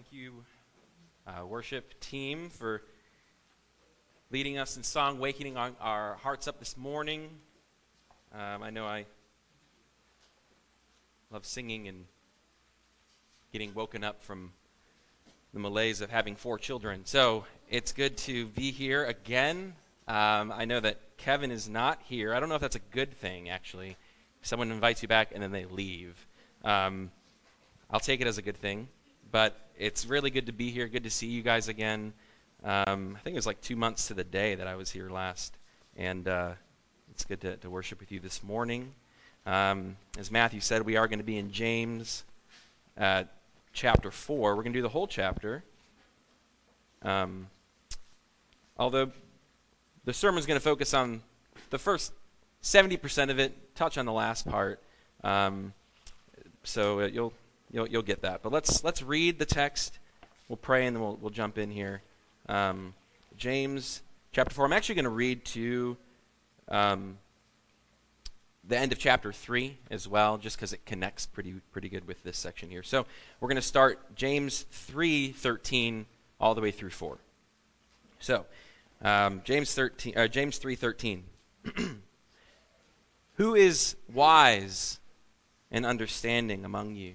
Thank you, uh, worship team, for leading us in song, our, our hearts up this morning. Um, I know I love singing and getting woken up from the malaise of having four children. So it's good to be here again. Um, I know that Kevin is not here. I don't know if that's a good thing, actually. Someone invites you back and then they leave. Um, I'll take it as a good thing. But it's really good to be here. Good to see you guys again. Um, I think it was like two months to the day that I was here last. And uh, it's good to, to worship with you this morning. Um, as Matthew said, we are going to be in James uh, chapter 4. We're going to do the whole chapter. Um, although the sermon is going to focus on the first 70% of it, touch on the last part. Um, so uh, you'll you'll, you'll get that. But let's, let's read the text. We'll pray and then we'll, we'll jump in here. Um, James chapter 4. I'm actually going to read to um, the end of chapter 3 as well, just because it connects pretty, pretty good with this section here. So we're going to start James 3 13 all the way through 4. So, um, James, 13, uh, James 3 13. Who is wise and understanding among you?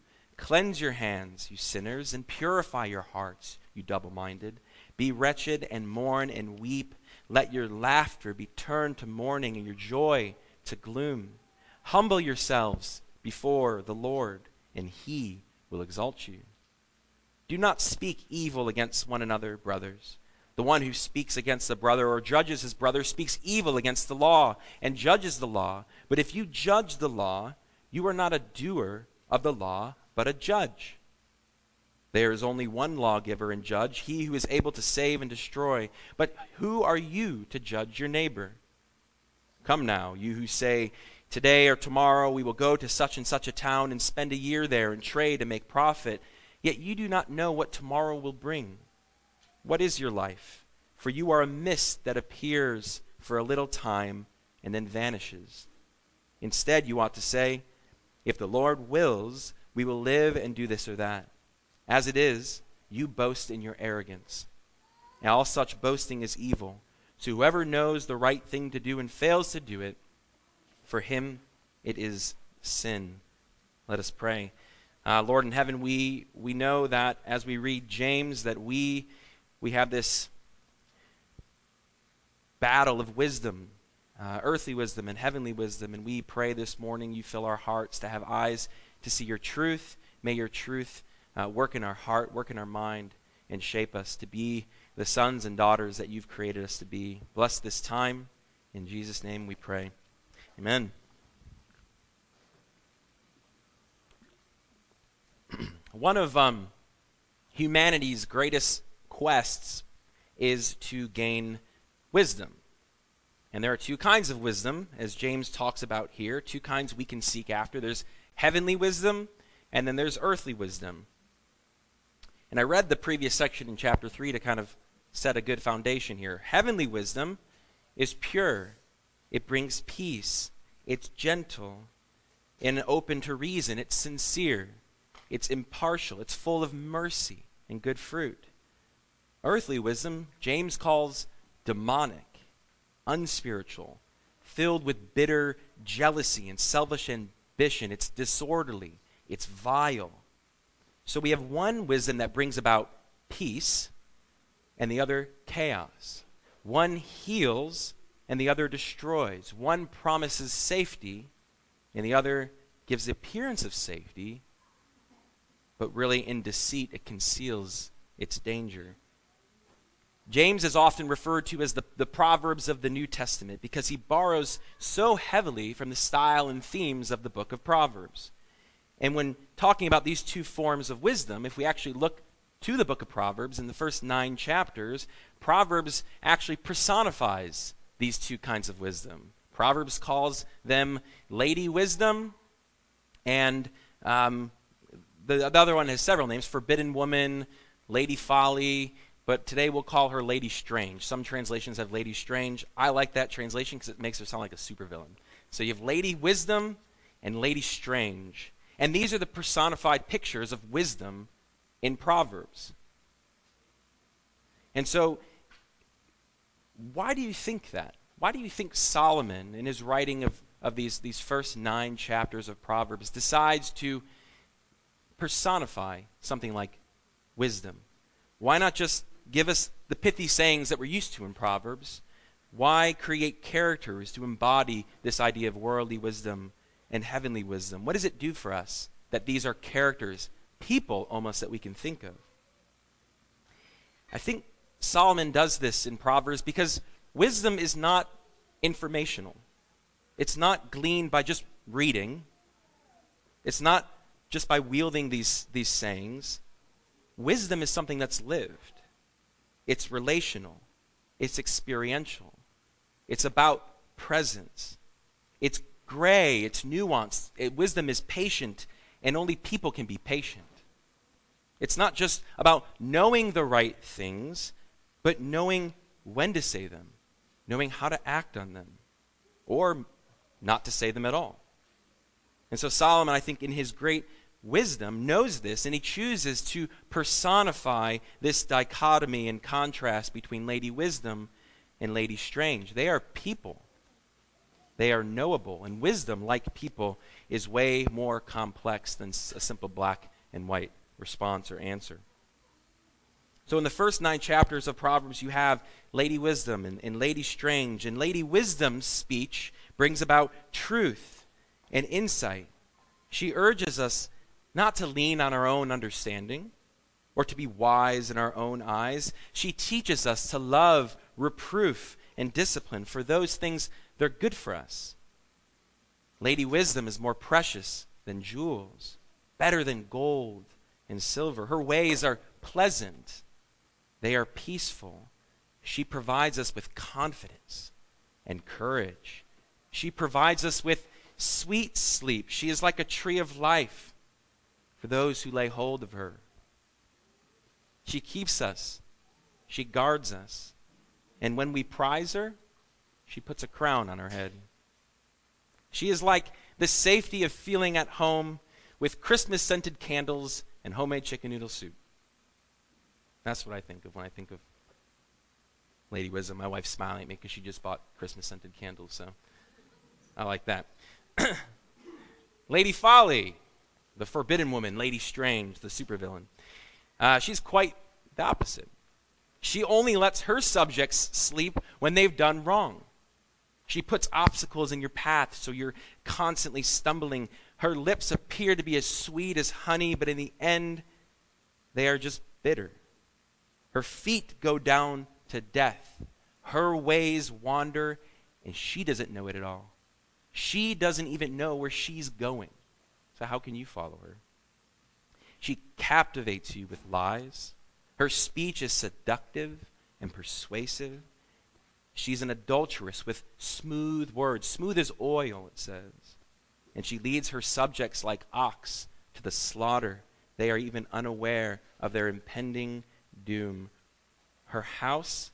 Cleanse your hands, you sinners, and purify your hearts, you double minded. Be wretched and mourn and weep. Let your laughter be turned to mourning and your joy to gloom. Humble yourselves before the Lord, and he will exalt you. Do not speak evil against one another, brothers. The one who speaks against a brother or judges his brother speaks evil against the law and judges the law. But if you judge the law, you are not a doer of the law, but a judge. There is only one lawgiver and judge, he who is able to save and destroy. But who are you to judge your neighbor? Come now, you who say, Today or tomorrow we will go to such and such a town and spend a year there and trade and make profit, yet you do not know what tomorrow will bring. What is your life? For you are a mist that appears for a little time and then vanishes. Instead, you ought to say, If the Lord wills, we will live and do this or that. As it is, you boast in your arrogance. And all such boasting is evil. So whoever knows the right thing to do and fails to do it, for him it is sin. Let us pray. Uh, Lord in heaven, we, we know that as we read James, that we, we have this battle of wisdom, uh, earthly wisdom and heavenly wisdom. And we pray this morning you fill our hearts to have eyes to see your truth. May your truth uh, work in our heart, work in our mind, and shape us to be the sons and daughters that you've created us to be. Bless this time. In Jesus' name we pray. Amen. One of um, humanity's greatest quests is to gain wisdom. And there are two kinds of wisdom, as James talks about here, two kinds we can seek after. There's heavenly wisdom, and then there's earthly wisdom. And I read the previous section in chapter 3 to kind of set a good foundation here. Heavenly wisdom is pure, it brings peace, it's gentle, and open to reason, it's sincere, it's impartial, it's full of mercy and good fruit. Earthly wisdom, James calls demonic unspiritual, filled with bitter jealousy and selfish ambition. It's disorderly, it's vile. So we have one wisdom that brings about peace, and the other chaos. One heals, and the other destroys. One promises safety, and the other gives the appearance of safety, but really in deceit it conceals its danger. James is often referred to as the, the Proverbs of the New Testament because he borrows so heavily from the style and themes of the book of Proverbs. And when talking about these two forms of wisdom, if we actually look to the book of Proverbs in the first nine chapters, Proverbs actually personifies these two kinds of wisdom. Proverbs calls them lady wisdom, and um, the, the other one has several names forbidden woman, lady folly, but today we'll call her Lady Strange. Some translations have Lady Strange. I like that translation because it makes her sound like a supervillain. So you have Lady Wisdom and Lady Strange. And these are the personified pictures of wisdom in Proverbs. And so, why do you think that? Why do you think Solomon, in his writing of, of these, these first nine chapters of Proverbs, decides to personify something like wisdom? Why not just give us the pithy sayings that we're used to in Proverbs. Why create characters to embody this idea of worldly wisdom and heavenly wisdom? What does it do for us that these are characters, people almost that we can think of? I think Solomon does this in Proverbs because wisdom is not informational. It's not gleaned by just reading. It's not just by wielding these, these sayings. Wisdom is something that's lived. It's relational, it's experiential, it's about presence, it's gray, it's nuanced. It, wisdom is patient, and only people can be patient. It's not just about knowing the right things, but knowing when to say them, knowing how to act on them, or not to say them at all. And so Solomon, I think, in his great wisdom knows this and he chooses to personify this dichotomy and contrast between Lady Wisdom and Lady Strange. They are people, they are knowable, and wisdom, like people, is way more complex than a simple black and white response or answer. So, in the first nine chapters of Proverbs, you have Lady Wisdom and, and Lady Strange. And Lady Wisdom's speech brings about truth and insight. She urges us not to lean on our own understanding or to be wise in our own eyes. She teaches us to love, reproof, and discipline, for those things they're good for us. Lady Wisdom is more precious than jewels, better than gold and silver. Her ways are pleasant, they are peaceful. She provides us with confidence and courage. She provides us with sweet sleep. She is like a tree of life for those who lay hold of her. She keeps us, she guards us, and when we prize her, she puts a crown on her head. She is like the safety of feeling at home with Christmas scented candles and homemade chicken noodle soup. That's what I think of when I think of Lady Wisdom. My wife's smiling at me because she just bought Christmas scented candles, so I like that. Lady Folly the forbidden woman, Lady Strange, the supervillain. Uh, she's quite the opposite. She only lets her subjects sleep when they've done wrong. She puts obstacles in your path so you're constantly stumbling. Her lips appear to be as sweet as honey, but in the end, they are just bitter. Her feet go down to death. Her ways wander, and she doesn't know it at all. She doesn't even know where she's going. So, how can you follow her? She captivates you with lies. Her speech is seductive and persuasive. She's an adulteress with smooth words, smooth as oil, it says. And she leads her subjects like ox to the slaughter. They are even unaware of their impending doom. Her house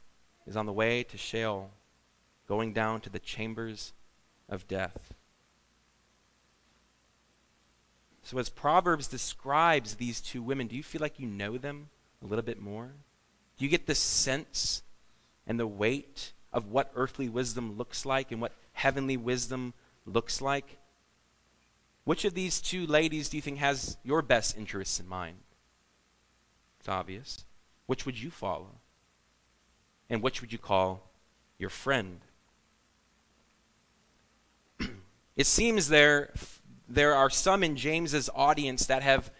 is on the way to Sheol, going down to the chambers of death. So, as Proverbs describes these two women, do you feel like you know them a little bit more? Do you get the sense and the weight of what earthly wisdom looks like and what heavenly wisdom looks like? Which of these two ladies do you think has your best interests in mind? It's obvious. Which would you follow? And which would you call your friend? it seems there, there are some in James's audience that have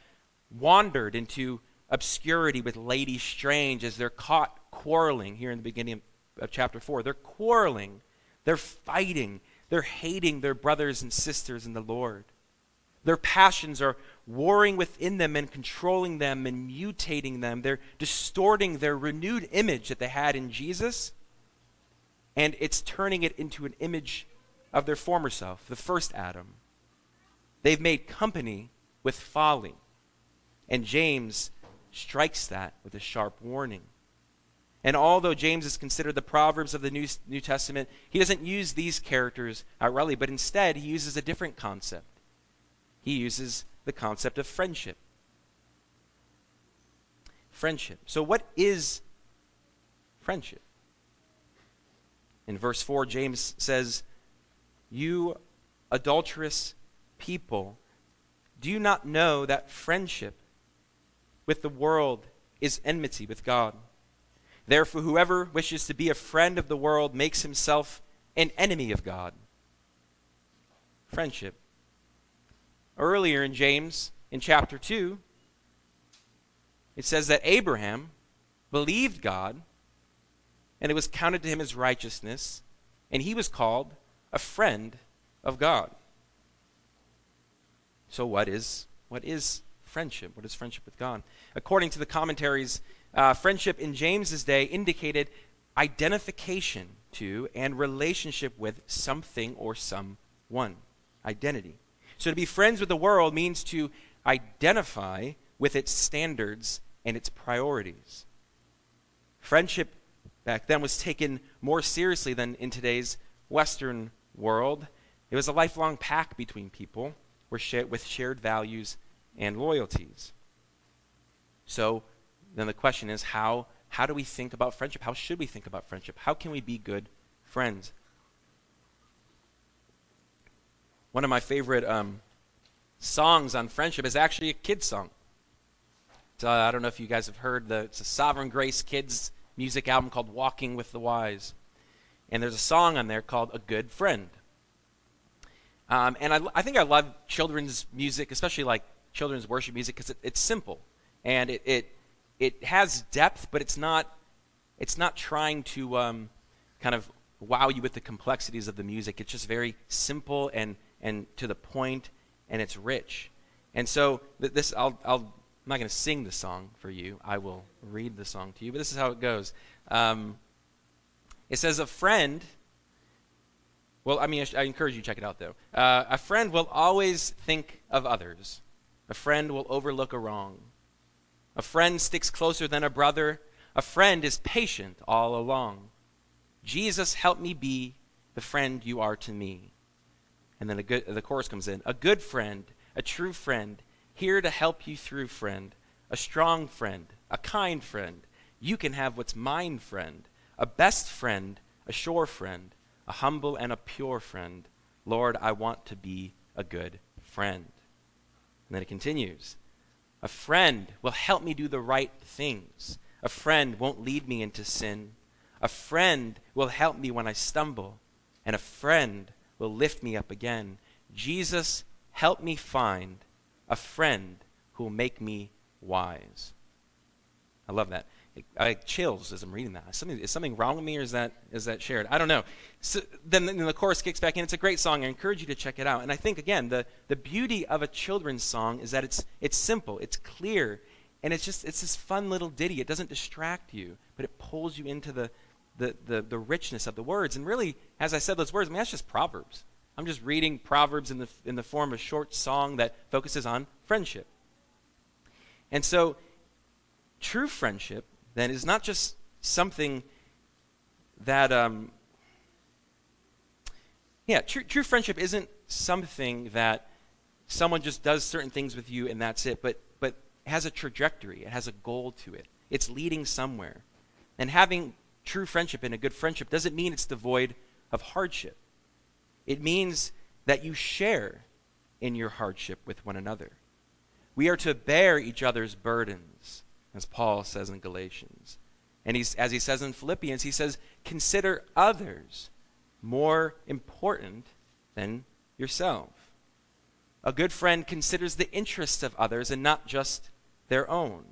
wandered into obscurity with Lady Strange as they're caught quarreling here in the beginning of chapter 4. They're quarreling, they're fighting, they're hating their brothers and sisters in the Lord. Their passions are warring within them and controlling them and mutating them. They're distorting their renewed image that they had in Jesus, and it's turning it into an image of their former self, the first Adam. They've made company with folly. And James strikes that with a sharp warning. And although James is considered the Proverbs of the New, New Testament, he doesn't use these characters outrightly, but instead he uses a different concept he uses the concept of friendship. Friendship. So, what is friendship? In verse 4, James says, You adulterous people, do you not know that friendship with the world is enmity with God? Therefore, whoever wishes to be a friend of the world makes himself an enemy of God. Friendship earlier in James, in chapter 2, it says that Abraham believed God, and it was counted to him as righteousness, and he was called a friend of God. So, what is, what is friendship? What is friendship with God? According to the commentaries, uh, friendship in James's day indicated identification to and relationship with something or someone. Identity. So to be friends with the world means to identify with its standards and its priorities. Friendship back then was taken more seriously than in today's Western world. It was a lifelong pact between people with shared values and loyalties. So then the question is how, how do we think about friendship? How should we think about friendship? How can we be good friends? One of my favorite um, songs on friendship is actually a kid's song. So, I don't know if you guys have heard the it's a Sovereign Grace kids music album called Walking with the Wise, and there's a song on there called "A Good Friend." Um, and I, I, think I love children's music, especially like children's worship music, because it, it's simple and it, it it has depth, but it's not it's not trying to um, kind of wow you with the complexities of the music. It's just very simple and and to the point, and it's rich. And so this, I'll, I'll, I'm not going to sing the song for you. I will read the song to you, but this is how it goes. Um, it says, "A friend." Well, I mean, I, I encourage you to check it out, though. Uh, a friend will always think of others. A friend will overlook a wrong. A friend sticks closer than a brother. A friend is patient all along. Jesus, help me be the friend you are to me. And then good, the chorus comes in. A good friend, a true friend, here to help you through, friend. A strong friend, a kind friend. You can have what's mine, friend. A best friend, a sure friend, a humble and a pure friend. Lord, I want to be a good friend. And then it continues. A friend will help me do the right things. A friend won't lead me into sin. A friend will help me when I stumble. And a friend will lift me up again. Jesus, help me find a friend who will make me wise. I love that. I chills as I'm reading that. Is something, is something wrong with me, or is that is that shared? I don't know. So then, then the chorus kicks back in. It's a great song. I encourage you to check it out. And I think again, the the beauty of a children's song is that it's it's simple, it's clear, and it's just it's this fun little ditty. It doesn't distract you, but it pulls you into the the the, the richness of the words. And really, as I said, those words. I mean, that's just proverbs. I'm just reading proverbs in the in the form of a short song that focuses on friendship. And so, true friendship then is not just something that, um, yeah, true, true friendship isn't something that someone just does certain things with you and that's it, but, but has a trajectory, it has a goal to it, it's leading somewhere. And having true friendship and a good friendship doesn't mean it's devoid of hardship. It means that you share in your hardship with one another. We are to bear each other's burdens, as Paul says in Galatians. And he's, as he says in Philippians, he says, consider others more important than yourself. A good friend considers the interests of others and not just their own.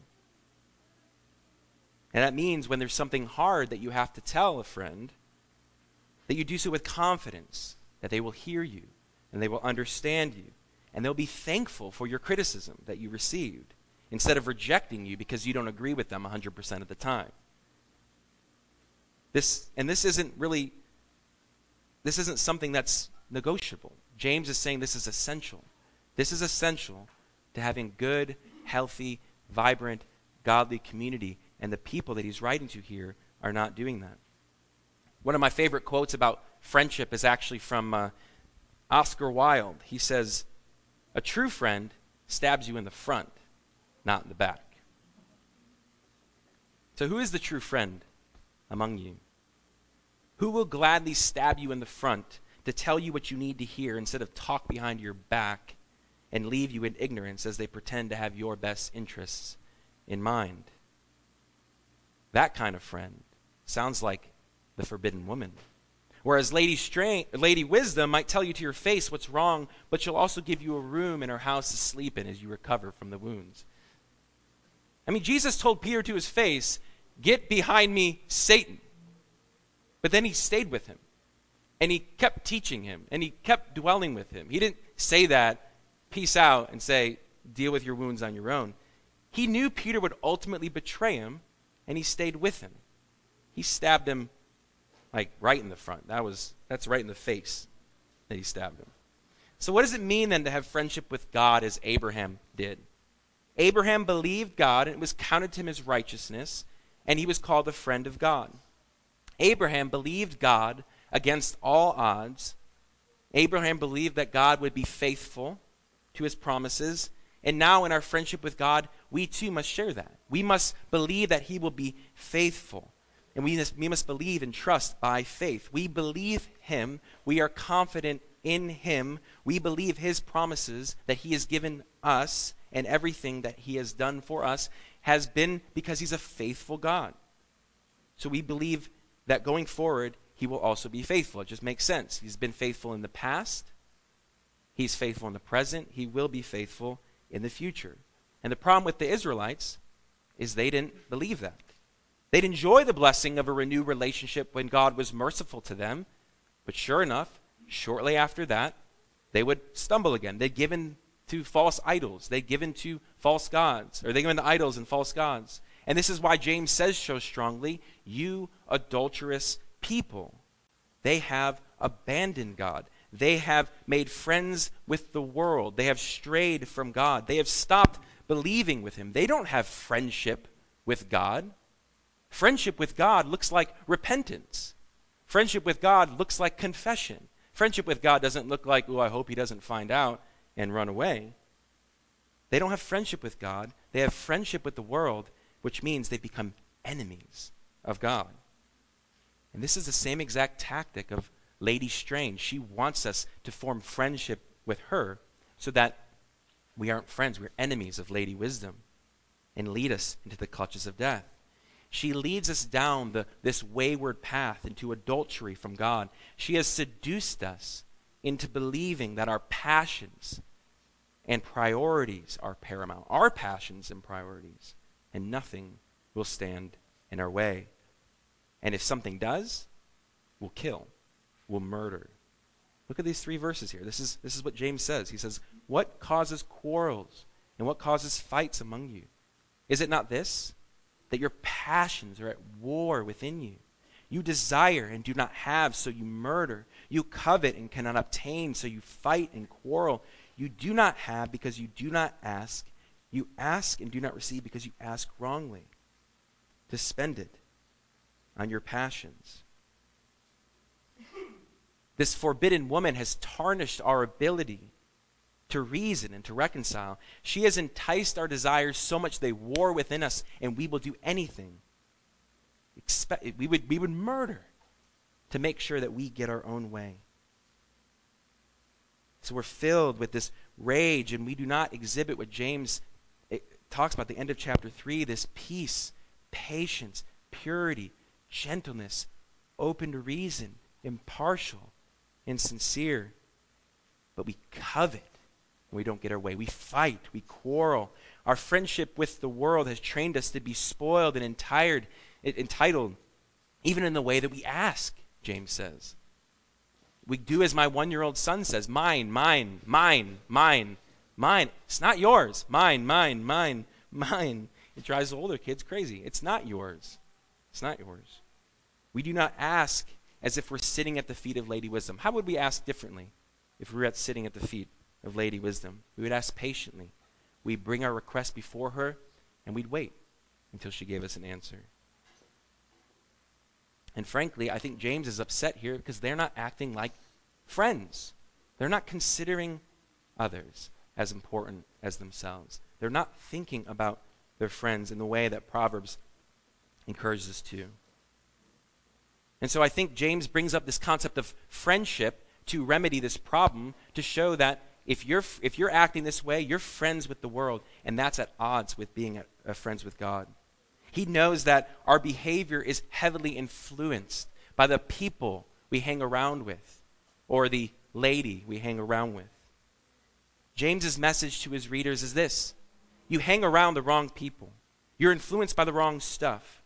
And that means when there's something hard that you have to tell a friend, that you do so with confidence, that they will hear you and they will understand you and they'll be thankful for your criticism that you received instead of rejecting you because you don't agree with them 100% of the time. This, and this isn't really, this isn't something that's negotiable. James is saying this is essential. This is essential to having good, healthy, vibrant, godly community. And the people that he's writing to here are not doing that. One of my favorite quotes about friendship is actually from uh, Oscar Wilde. He says, a true friend stabs you in the front, not in the back. So, who is the true friend among you? Who will gladly stab you in the front to tell you what you need to hear instead of talk behind your back and leave you in ignorance as they pretend to have your best interests in mind? That kind of friend sounds like the forbidden woman. Whereas Lady, Lady Wisdom might tell you to your face what's wrong, but she'll also give you a room in her house to sleep in as you recover from the wounds. I mean, Jesus told Peter to his face, Get behind me, Satan. But then he stayed with him. And he kept teaching him. And he kept dwelling with him. He didn't say that, peace out, and say, Deal with your wounds on your own. He knew Peter would ultimately betray him, and he stayed with him. He stabbed him like right in the front. That was that's right in the face that he stabbed him. So what does it mean then to have friendship with God as Abraham did? Abraham believed God and it was counted to him as righteousness, and he was called a friend of God. Abraham believed God against all odds. Abraham believed that God would be faithful to his promises. And now, in our friendship with God, we too must share that. We must believe that he will be faithful. And we must, we must believe and trust by faith. We believe Him. We are confident in Him. We believe His promises that He has given us and everything that He has done for us has been because He's a faithful God. So we believe that going forward, He will also be faithful. It just makes sense. He's been faithful in the past, He's faithful in the present, He will be faithful in the future. And the problem with the Israelites is they didn't believe that. They'd enjoy the blessing of a renewed relationship when God was merciful to them. But sure enough, shortly after that, they would stumble again. They'd given to false idols. They'd given to false gods, or they given to idols and false gods. And this is why James says so strongly, you adulterous people. They have abandoned God. They have made friends with the world. They have strayed from God. They have stopped believing with Him. They don't have friendship with God. Friendship with God looks like repentance. Friendship with God looks like confession. Friendship with God doesn't look like, oh, I hope he doesn't find out and run away. They don't have friendship with God. They have friendship with the world, which means they become enemies of God. And this is the same exact tactic of Lady Strange. She wants us to form friendship with her so that we aren't friends, we're enemies of Lady Wisdom and lead us into the clutches of death. She leads us down the, this wayward path into adultery from God. She has seduced us into believing that our passions and priorities are paramount. Our passions and priorities. And nothing will stand in our way. And if something does, we'll kill, we'll murder. Look at these three verses here. This is, this is what James says. He says, What causes quarrels and what causes fights among you? Is it not this? That your passions are at war within you. You desire and do not have, so you murder. You covet and cannot obtain, so you fight and quarrel. You do not have because you do not ask. You ask and do not receive because you ask wrongly to spend it on your passions. This forbidden woman has tarnished our ability to reason and to reconcile. She has enticed our desires so much they war within us, and we will do anything. Expect, we, would, we would murder to make sure that we get our own way. So we're filled with this rage, and we do not exhibit what James eh, talks about the end of chapter 3 this peace, patience, purity, gentleness, open to reason, impartial, and sincere. But we covet we don't get our way. We fight, we quarrel. Our friendship with the world has trained us to be spoiled and entired, entitled, even in the way that we ask, James says. We do as my one year old son says mine, mine, mine, mine, mine. It's not yours. Mine, mine, mine, mine. It drives the older kids crazy. It's not yours. It's not yours. We do not ask as if we're sitting at the feet of Lady Wisdom. How would we ask differently if we were at sitting at the feet of Lady Wisdom. We would ask patiently. We'd bring our request before her, and we'd wait until she gave us an answer. And frankly, I think James is upset here because they're not acting like friends. They're not considering others as important as themselves. They're not thinking about their friends in the way that Proverbs encourages us to. And so I think James brings up this concept of friendship to remedy this problem to show that if you're, if you're acting this way, you're friends with the world, and that's at odds with being a uh, friends with God. He knows that our behavior is heavily influenced by the people we hang around with or the lady we hang around with. James's message to his readers is this You hang around the wrong people, you're influenced by the wrong stuff.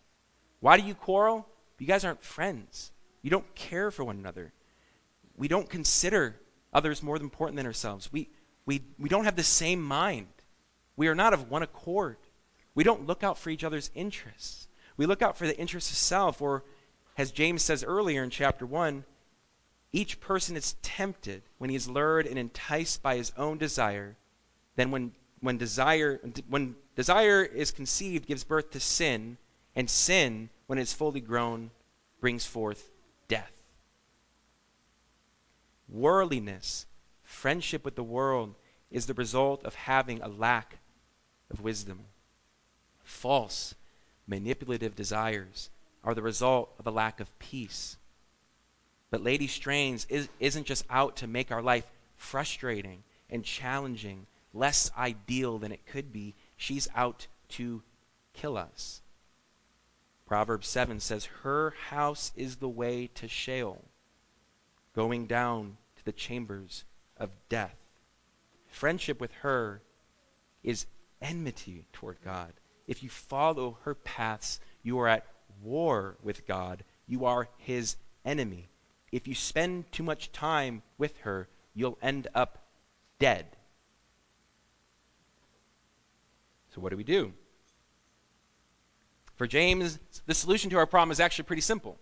Why do you quarrel? You guys aren't friends. You don't care for one another. We don't consider others more important than ourselves. We, we, we don't have the same mind. We are not of one accord. We don't look out for each other's interests. We look out for the interests of self, or as James says earlier in chapter 1, each person is tempted when he is lured and enticed by his own desire. Then when, when desire when desire is conceived gives birth to sin, and sin, when it is fully grown, brings forth death worldliness, friendship with the world, is the result of having a lack of wisdom. False, manipulative desires are the result of a lack of peace. But Lady Strange is, isn't just out to make our life frustrating and challenging, less ideal than it could be. She's out to kill us. Proverbs 7 says, Her house is the way to Sheol going down to the chambers of death. Friendship with her is enmity toward God. If you follow her paths, you are at war with God. You are his enemy. If you spend too much time with her, you'll end up dead. So, what do we do? For James, the solution to our problem is actually pretty simple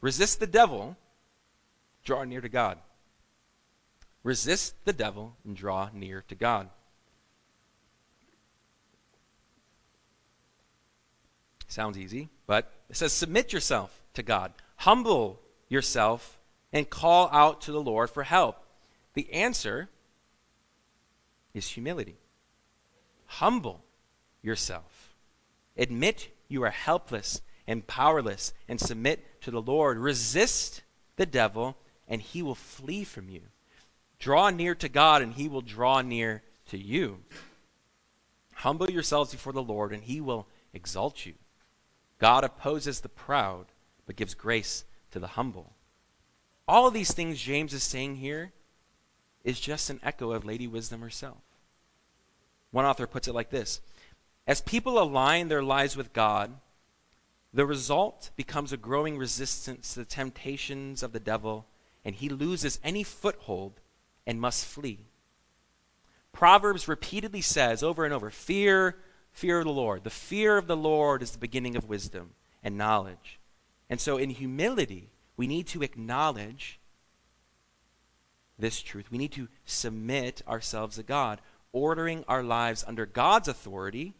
resist the devil draw near to God. Resist the devil and draw near to God. Sounds easy, but it says submit yourself to God. Humble yourself and call out to the Lord for help. The answer is humility. Humble yourself. Admit you are helpless and powerless and submit to the Lord. Resist the devil and he will flee from you. Draw near to God, and he will draw near to you. Humble yourselves before the Lord, and he will exalt you. God opposes the proud, but gives grace to the humble. All of these things James is saying here is just an echo of Lady Wisdom herself. One author puts it like this As people align their lives with God, the result becomes a growing resistance to the temptations of the devil, and he loses any foothold and must flee. Proverbs repeatedly says over and over fear, fear of the Lord. The fear of the Lord is the beginning of wisdom and knowledge. And so, in humility, we need to acknowledge this truth. We need to submit ourselves to God, ordering our lives under God's authority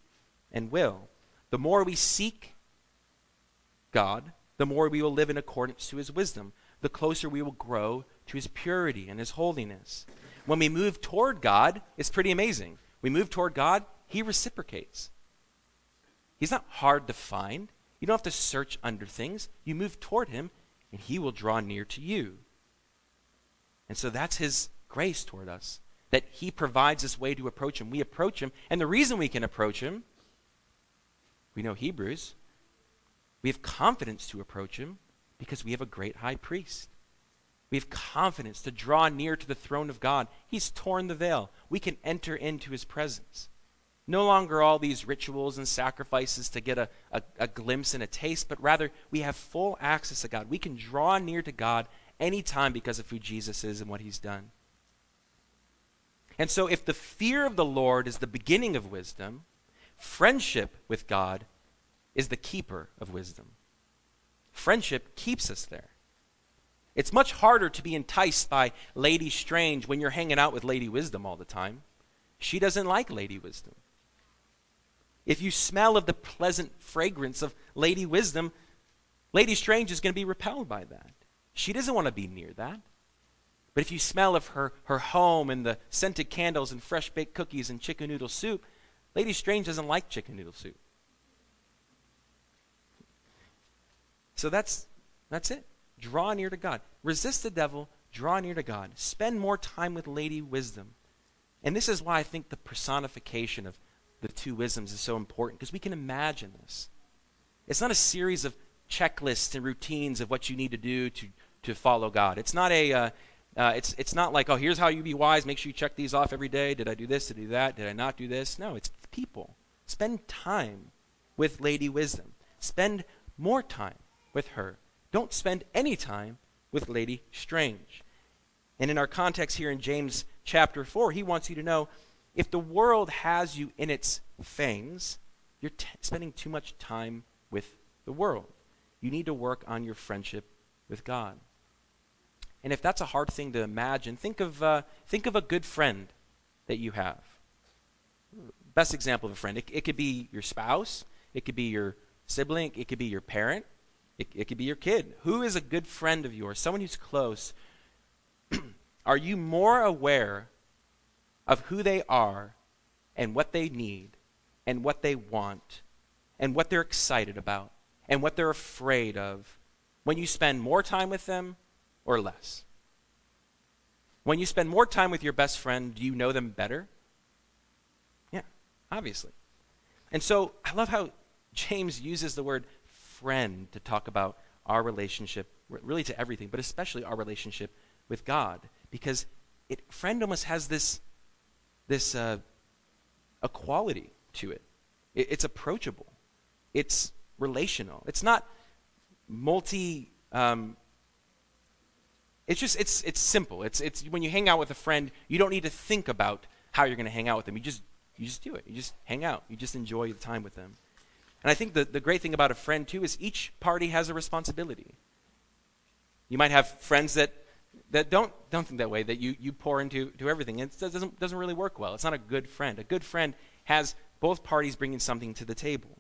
and will. The more we seek God, the more we will live in accordance to his wisdom, the closer we will grow to his purity and his holiness. When we move toward God, it's pretty amazing. We move toward God, he reciprocates. He's not hard to find. You don't have to search under things. You move toward him, and he will draw near to you. And so that's his grace toward us, that he provides this way to approach him. We approach him, and the reason we can approach him, we know Hebrews, we have confidence to approach him because we have a great high priest. We have confidence to draw near to the throne of God. He's torn the veil. We can enter into his presence. No longer all these rituals and sacrifices to get a, a, a, glimpse and a taste, but rather we have full access to God. We can draw near to God anytime because of who Jesus is and what he's done. And so, if the fear of the Lord is the beginning of wisdom, friendship with God is the keeper of wisdom. Friendship keeps us there. It's much harder to be enticed by Lady Strange when you're hanging out with Lady Wisdom all the time. She doesn't like Lady Wisdom. If you smell of the pleasant fragrance of Lady Wisdom, Lady Strange is going to be repelled by that. She doesn't want to be near that. But if you smell of her, her home and the scented candles and fresh baked cookies and chicken noodle soup, Lady Strange doesn't like chicken noodle soup. So that's that's it. Draw near to God. Resist the devil, draw near to God. Spend more time with Lady Wisdom. And this is why I think the personification of the two wisdoms is so important because we can imagine this. It's not a series of checklists and routines of what you need to do to, to follow God. It's not a uh, uh, it's it's not like oh here's how you be wise. Make sure you check these off every day. Did I do this? Did I do that? Did I not do this? No, it's people. Spend time with Lady Wisdom. Spend more time with her. Don't spend any time with Lady Strange. And in our context here in James chapter 4, he wants you to know if the world has you in its fangs, you're t- spending too much time with the world. You need to work on your friendship with God. And if that's a hard thing to imagine, think of, uh, think of a good friend that you have. Best example of a friend. It, it could be your spouse, it could be your sibling, it could be your parent, it, it could be your kid. Who is a good friend of yours? Someone who's close. are you more aware of who they are and what they need and what they want and what they're excited about and what they're afraid of when you spend more time with them or less? When you spend more time with your best friend, do you know them better? Yeah, obviously. And so I love how James uses the word friend to talk about our relationship, really to everything, but especially our relationship with God. Because it, friend almost has this, this uh, a quality to it. it. It's approachable. It's relational. It's not multi. Um, it's just it's it's simple. It's it's when you hang out with a friend, you don't need to think about how you're going to hang out with them. You just you just do it. You just hang out. You just enjoy the time with them. And I think the, the great thing about a friend, too, is each party has a responsibility. You might have friends that, that don't, don't think that way, that you, you pour into to everything. It doesn't, doesn't really work well. It's not a good friend. A good friend has both parties bringing something to the table.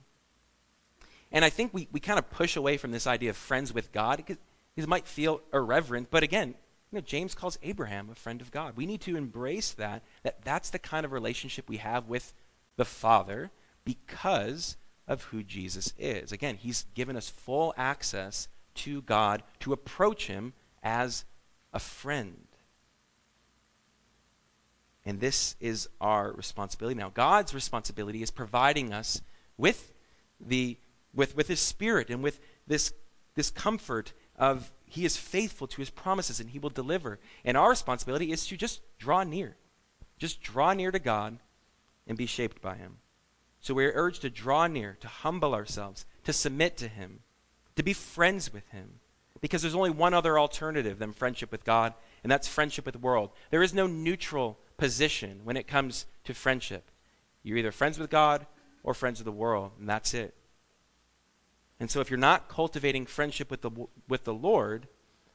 And I think we, we kind of push away from this idea of friends with God because it might feel irreverent. But again, you know, James calls Abraham a friend of God. We need to embrace that, that that's the kind of relationship we have with the Father because of who Jesus is. Again, he's given us full access to God to approach him as a friend. And this is our responsibility. Now, God's responsibility is providing us with the with, with his spirit and with this this comfort of he is faithful to his promises and he will deliver. And our responsibility is to just draw near. Just draw near to God and be shaped by him. So we are urged to draw near, to humble ourselves, to submit to Him, to be friends with Him. Because there's only one other alternative than friendship with God, and that's friendship with the world. There is no neutral position when it comes to friendship. You're either friends with God or friends with the world, and that's it. And so if you're not cultivating friendship with the, with the Lord,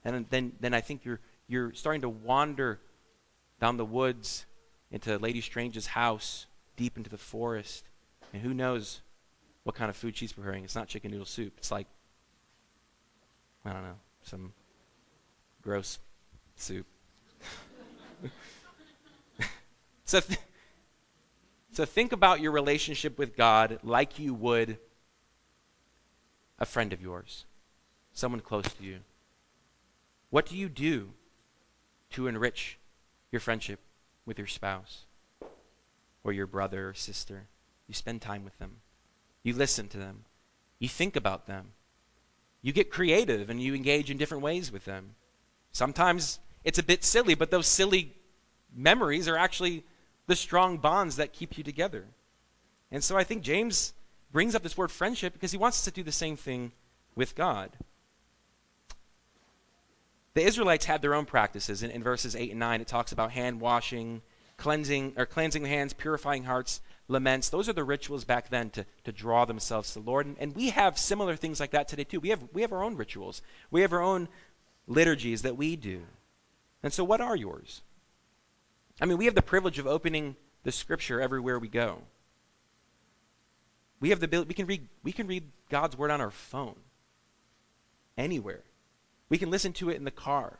then, then, then I think you're, you're starting to wander down the woods into Lady Strange's house, deep into the forest. And who knows what kind of food she's preparing? It's not chicken noodle soup. It's like, I don't know, some gross soup. so, th- so think about your relationship with God like you would a friend of yours, someone close to you. What do you do to enrich your friendship with your spouse or your brother or sister? You spend time with them. You listen to them. You think about them. You get creative and you engage in different ways with them. Sometimes it's a bit silly, but those silly memories are actually the strong bonds that keep you together. And so I think James brings up this word friendship because he wants us to do the same thing with God. The Israelites had their own practices. In, in verses 8 and 9, it talks about hand washing, cleansing, or cleansing hands, purifying hearts, laments. Those are the rituals back then to, to draw themselves to the Lord. And, and we have similar things like that today, too. We have, we have our own rituals, we have our own liturgies that we do. And so, what are yours? I mean, we have the privilege of opening the scripture everywhere we go. We have the ability, we can read, we can read God's word on our phone anywhere. We can listen to it in the car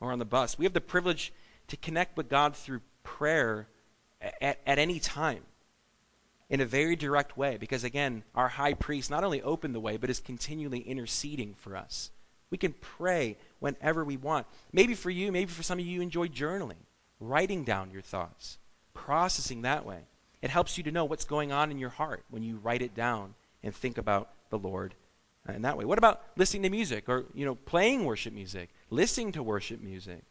or on the bus. We have the privilege to connect with God through prayer at, at any time in a very direct way because, again, our high priest not only opened the way, but is continually interceding for us. We can pray whenever we want. Maybe for you, maybe for some of you, you enjoy journaling, writing down your thoughts, processing that way. It helps you to know what's going on in your heart when you write it down and think about the Lord uh, in that way. What about listening to music or, you know, playing worship music, listening to worship music?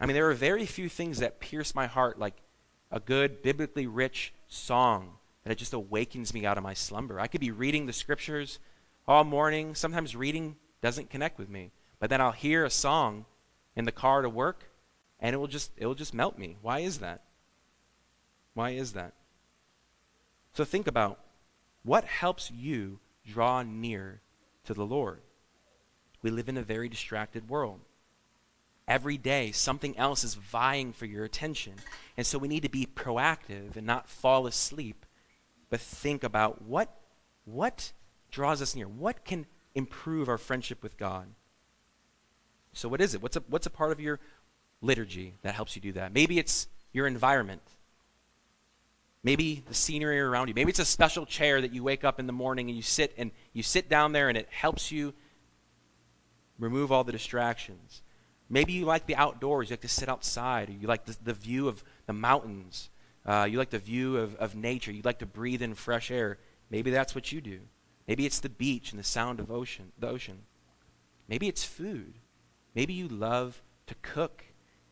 I mean, there are very few things that pierce my heart like a good, biblically rich song that just awakens me out of my slumber. I could be reading the scriptures all morning. Sometimes reading doesn't connect with me, but then I'll hear a song in the car to work and it will just it will just melt me. Why is that? Why is that? So think about what helps you draw near to the Lord. We live in a very distracted world. Every day, something else is vying for your attention. And so we need to be proactive and not fall asleep, but think about what, what draws us near? What can improve our friendship with God? So, what is it? What's a, what's a part of your liturgy that helps you do that? Maybe it's your environment. Maybe the scenery around you. Maybe it's a special chair that you wake up in the morning and you sit and you sit down there and it helps you remove all the distractions. Maybe you like the outdoors. You like to sit outside. You like the, the view of the mountains. Uh, you like the view of, of nature. You like to breathe in fresh air. Maybe that's what you do. Maybe it's the beach and the sound of ocean, the ocean. Maybe it's food. Maybe you love to cook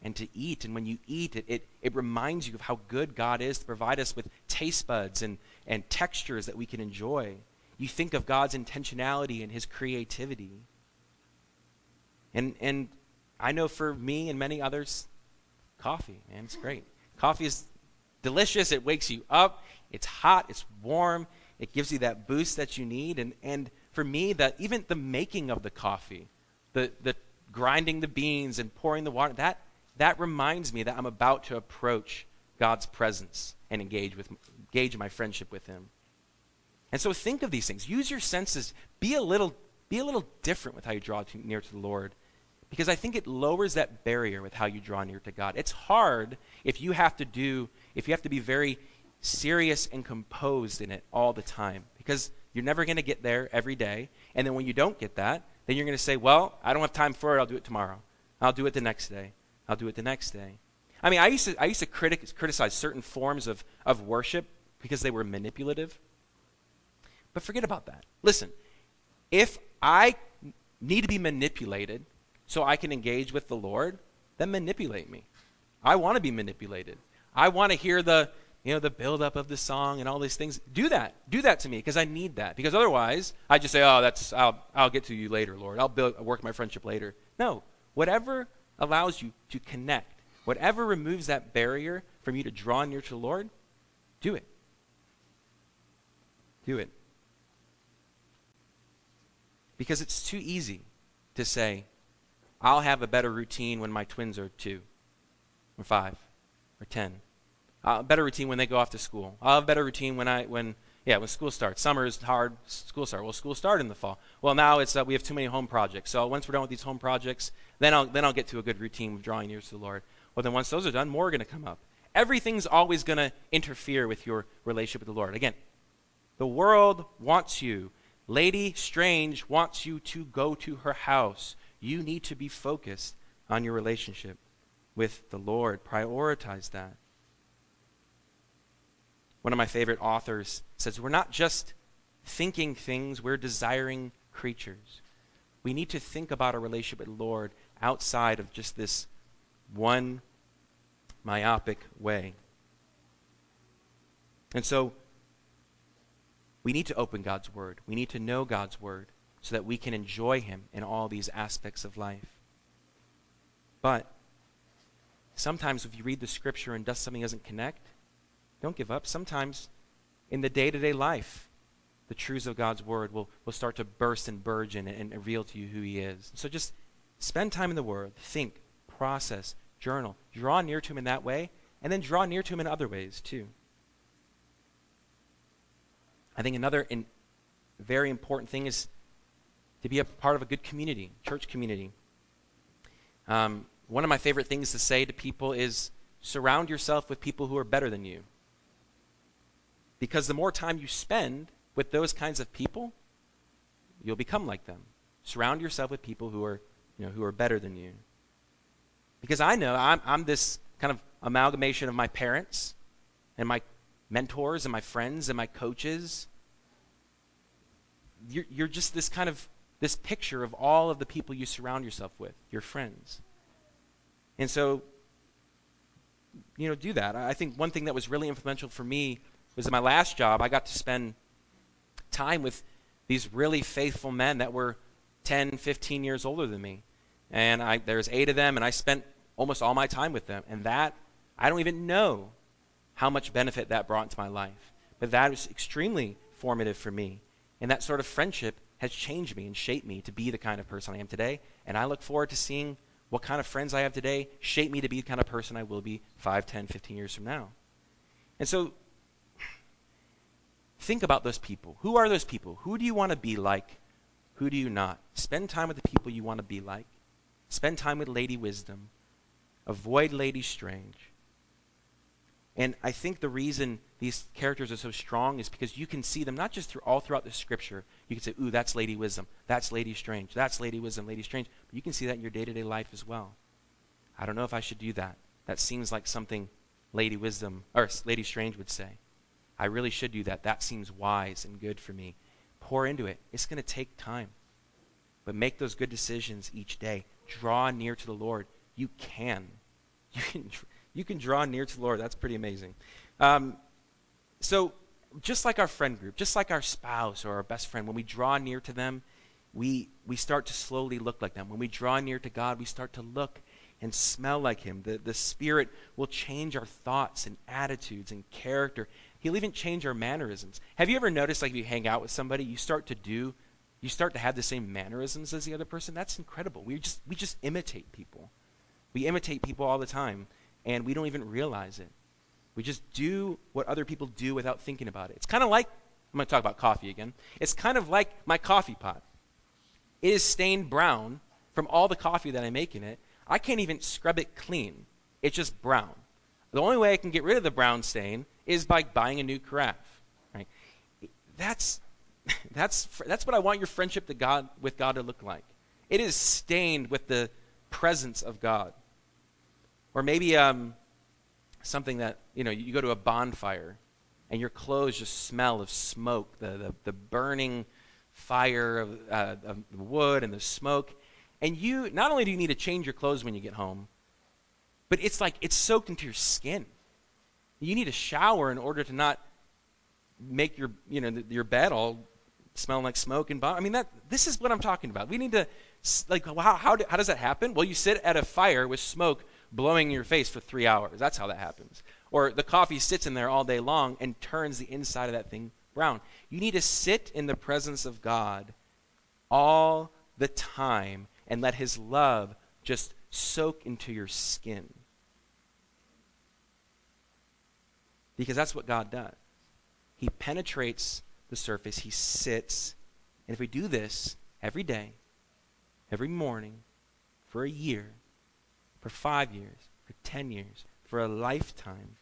and to eat. And when you eat, it, it, it reminds you of how good God is to provide us with taste buds and, and textures that we can enjoy. You think of God's intentionality and his creativity. And, and I know for me and many others, coffee, man, it's great. Coffee is delicious. It wakes you up. It's hot. It's warm. It gives you that boost that you need. And, and for me, that even the making of the coffee, the, the grinding the beans and pouring the water, that that reminds me that I'm about to approach God's presence and engage with engage my friendship with him. And so think of these things. Use your senses. Be a little be a little different with how you draw to, near to the Lord. Because I think it lowers that barrier with how you draw near to God. It's hard if you have to do if you have to be very serious and composed in it all the time because you're never going to get there every day. And then when you don't get that, then you're going to say, "Well, I don't have time for it. I'll do it tomorrow. I'll do it the next day." I'll do it the next day. I mean, I used to, I used to critic, criticize certain forms of, of worship because they were manipulative. But forget about that. Listen, if I need to be manipulated so I can engage with the Lord, then manipulate me. I want to be manipulated. I want to hear the, you know, the buildup of the song and all these things. Do that. Do that to me because I need that. Because otherwise, I just say, oh, that's, I'll, I'll get to you later, Lord. I'll build, work my friendship later. No. Whatever allows you to connect, whatever removes that barrier from you to draw near to the Lord, do it. Do it. Because it's too easy to say, I'll have a better routine when my twins are two, or five, or ten. I'll a better routine when they go off to school. I'll have a better routine when I when yeah when school starts. Summer is hard. School start. Well, school start in the fall. Well, now it's uh, we have too many home projects. So once we're done with these home projects, then I'll then I'll get to a good routine of drawing near to the Lord. Well, then once those are done, more are going to come up. Everything's always going to interfere with your relationship with the Lord. Again, the world wants you. Lady Strange wants you to go to her house. You need to be focused on your relationship with the Lord. Prioritize that. One of my favorite authors says, We're not just thinking things, we're desiring creatures. We need to think about our relationship with the Lord outside of just this one myopic way. And so, we need to open God's Word. We need to know God's Word so that we can enjoy Him in all these aspects of life. But sometimes if you read the Scripture and does something doesn't connect, don't give up. Sometimes in the day to day life, the truths of God's Word will, will start to burst and burgeon and, and reveal to you who He is. So just spend time in the Word, think, process, journal, draw near to Him in that way, and then draw near to Him in other ways too. I think another in, very important thing is to be a part of a good community, church community. Um, one of my favorite things to say to people is surround yourself with people who are better than you. Because the more time you spend with those kinds of people, you'll become like them. Surround yourself with people who are, you know, who are better than you. Because I know I'm, I'm this kind of amalgamation of my parents and my mentors and my friends and my coaches. You're, you're just this kind of this picture of all of the people you surround yourself with, your friends. And so, you know, do that. I think one thing that was really influential for me was in my last job, I got to spend time with these really faithful men that were 10, 15 years older than me. And I, there's eight of them, and I spent almost all my time with them. And that, I don't even know how much benefit that brought into my life. But that was extremely formative for me. And that sort of friendship has changed me and shaped me to be the kind of person I am today. And I look forward to seeing what kind of friends I have today shape me to be the kind of person I will be 5, 10, 15 years from now. And so think about those people. Who are those people? Who do you want to be like? Who do you not? Spend time with the people you want to be like. Spend time with Lady Wisdom. Avoid Lady Strange. And I think the reason these characters are so strong is because you can see them not just through all throughout the scripture. You can say, ooh, that's Lady Wisdom. That's Lady Strange. That's Lady Wisdom, Lady Strange. But you can see that in your day to day life as well. I don't know if I should do that. That seems like something Lady Wisdom, or Lady Strange would say. I really should do that. That seems wise and good for me. Pour into it. It's going to take time. But make those good decisions each day. Draw near to the Lord. You can. You can you can draw near to the Lord. That's pretty amazing. Um, so, just like our friend group, just like our spouse or our best friend, when we draw near to them, we, we start to slowly look like them. When we draw near to God, we start to look and smell like Him. The, the Spirit will change our thoughts and attitudes and character. He'll even change our mannerisms. Have you ever noticed, like, if you hang out with somebody, you start to do, you start to have the same mannerisms as the other person? That's incredible. We just, we just imitate people. We imitate people all the time and we don't even realize it. We just do what other people do without thinking about it. It's kind of like, I'm going to talk about coffee again. It's kind of like my coffee pot. It is stained brown from all the coffee that I make in it. I can't even scrub it clean. It's just brown. The only way I can get rid of the brown stain is by buying a new carafe. Right? That's, that's, that's what I want your friendship to God, with God to look like. It is stained with the presence of God. Or maybe um, something that, you know, you go to a bonfire and your clothes just smell of smoke, the, the, the burning fire of, uh, of the wood and the smoke. And you, not only do you need to change your clothes when you get home, but it's like it's soaked into your skin. You need a shower in order to not make your, you know, your bed all smelling like smoke and bomb. I mean, that this is what I'm talking about. We need to, like, how, how, do, how does that happen? Well, you sit at a fire with smoke blowing in your face for three hours. That's how that happens. Or the coffee sits in there all day long and turns the inside of that thing brown. You need to sit in the presence of God all the time and let His love just soak into your skin. Because that's what God does. He penetrates the surface, He sits. And if we do this every day, every morning, for a year, for five years, for ten years, for a lifetime,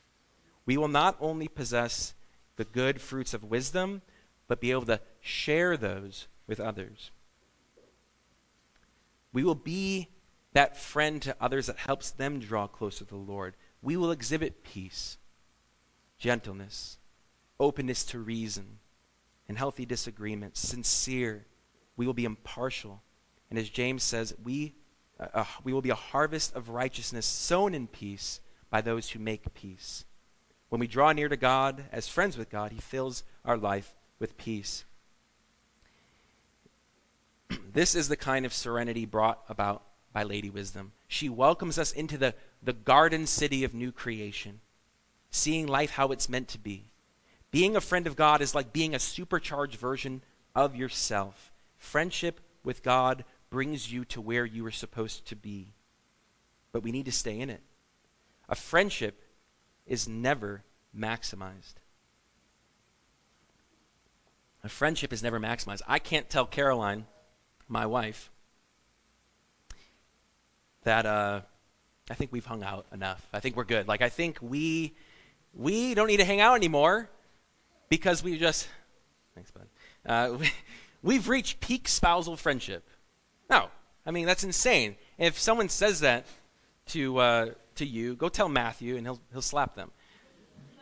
we will not only possess the good fruits of wisdom, but be able to share those with others. We will be that friend to others that helps them draw closer to the Lord. We will exhibit peace, gentleness, openness to reason, and healthy disagreement, sincere. We will be impartial. And as James says, we, uh, uh, we will be a harvest of righteousness sown in peace by those who make peace. When we draw near to God as friends with God, He fills our life with peace. this is the kind of serenity brought about by Lady Wisdom. She welcomes us into the, the garden city of new creation, seeing life how it's meant to be. Being a friend of God is like being a supercharged version of yourself. Friendship with God brings you to where you are supposed to be. But we need to stay in it. A friendship is never maximized. A friendship is never maximized. I can't tell Caroline, my wife, that uh, I think we've hung out enough. I think we're good. Like I think we we don't need to hang out anymore because we just thanks, bud. Uh, we, have reached peak spousal friendship. No, I mean that's insane. If someone says that to uh, to you, go tell Matthew, and he'll he'll slap them.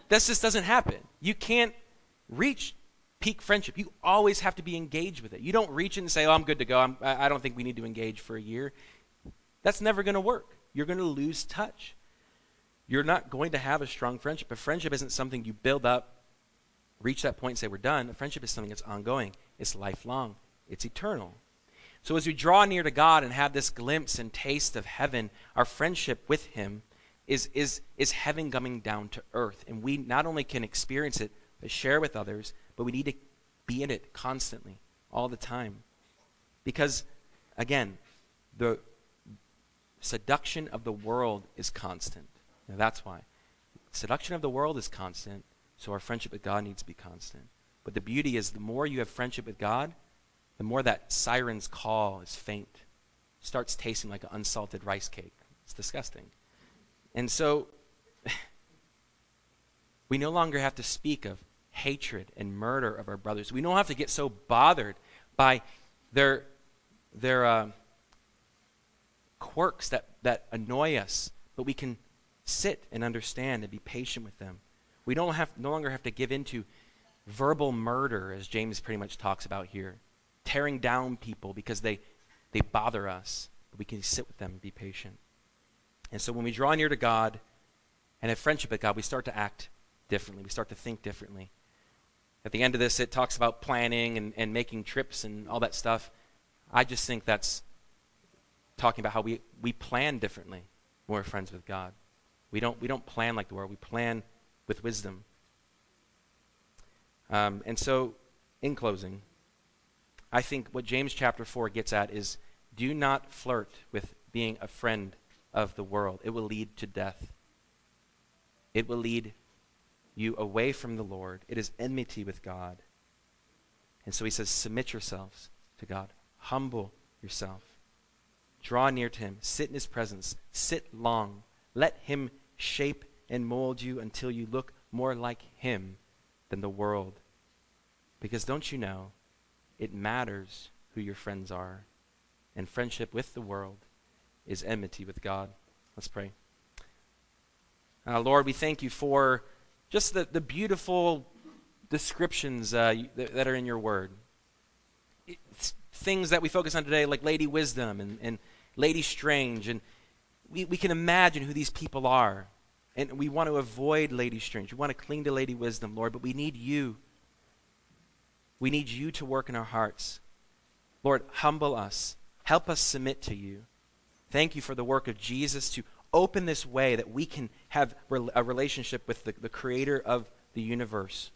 This just doesn't happen. You can't reach peak friendship. You always have to be engaged with it. You don't reach it and say, "Oh, I'm good to go. I'm, I don't think we need to engage for a year." That's never going to work. You're going to lose touch. You're not going to have a strong friendship. A friendship isn't something you build up, reach that point, and say, we're done. A friendship is something that's ongoing, it's lifelong, it's eternal. So as we draw near to God and have this glimpse and taste of heaven, our friendship with Him is, is, is heaven coming down to earth. And we not only can experience it, but share with others, but we need to be in it constantly, all the time. Because, again, the, seduction of the world is constant. Now that's why. Seduction of the world is constant, so our friendship with God needs to be constant. But the beauty is the more you have friendship with God, the more that siren's call is faint. Starts tasting like an unsalted rice cake. It's disgusting. And so we no longer have to speak of hatred and murder of our brothers. We don't have to get so bothered by their their uh, quirks that, that annoy us, but we can sit and understand and be patient with them. We don't have, no longer have to give into verbal murder, as James pretty much talks about here, tearing down people because they, they bother us. We can sit with them and be patient. And so when we draw near to God and have friendship with God, we start to act differently. We start to think differently. At the end of this, it talks about planning and, and making trips and all that stuff. I just think that's talking about how we, we plan differently when we're friends with God. We don't, we don't plan like the world, we plan with wisdom. Um, and so, in closing, I think what James chapter 4 gets at is do not flirt with being a friend of the world. It will lead to death. It will lead you away from the Lord. It is enmity with God. And so he says, submit yourselves to God, humble yourself. Draw near to him. Sit in his presence. Sit long. Let him shape and mold you until you look more like him than the world. Because don't you know, it matters who your friends are. And friendship with the world is enmity with God. Let's pray. Uh, Lord, we thank you for just the, the beautiful descriptions uh, that, that, are in your word. It's things that we focus on today, like Lady Wisdom and, and Lady Strange, and we, we can imagine who these people are. And we want to avoid Lady Strange. We want to cling to Lady Wisdom, Lord, but we need you. We need you to work in our hearts. Lord, humble us. Help us submit to you. Thank you for the work of Jesus to open this way that we can have a relationship with the, the creator of the universe.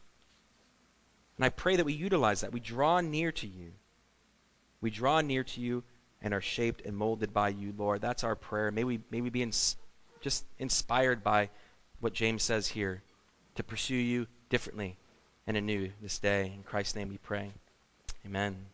And I pray that we utilize that. We draw near to you. We draw near to you and are shaped and molded by you, Lord. That's our prayer. May we, may we be just inspired by what James says here to pursue you differently and anew this day. In Christ's name we pray. Amen.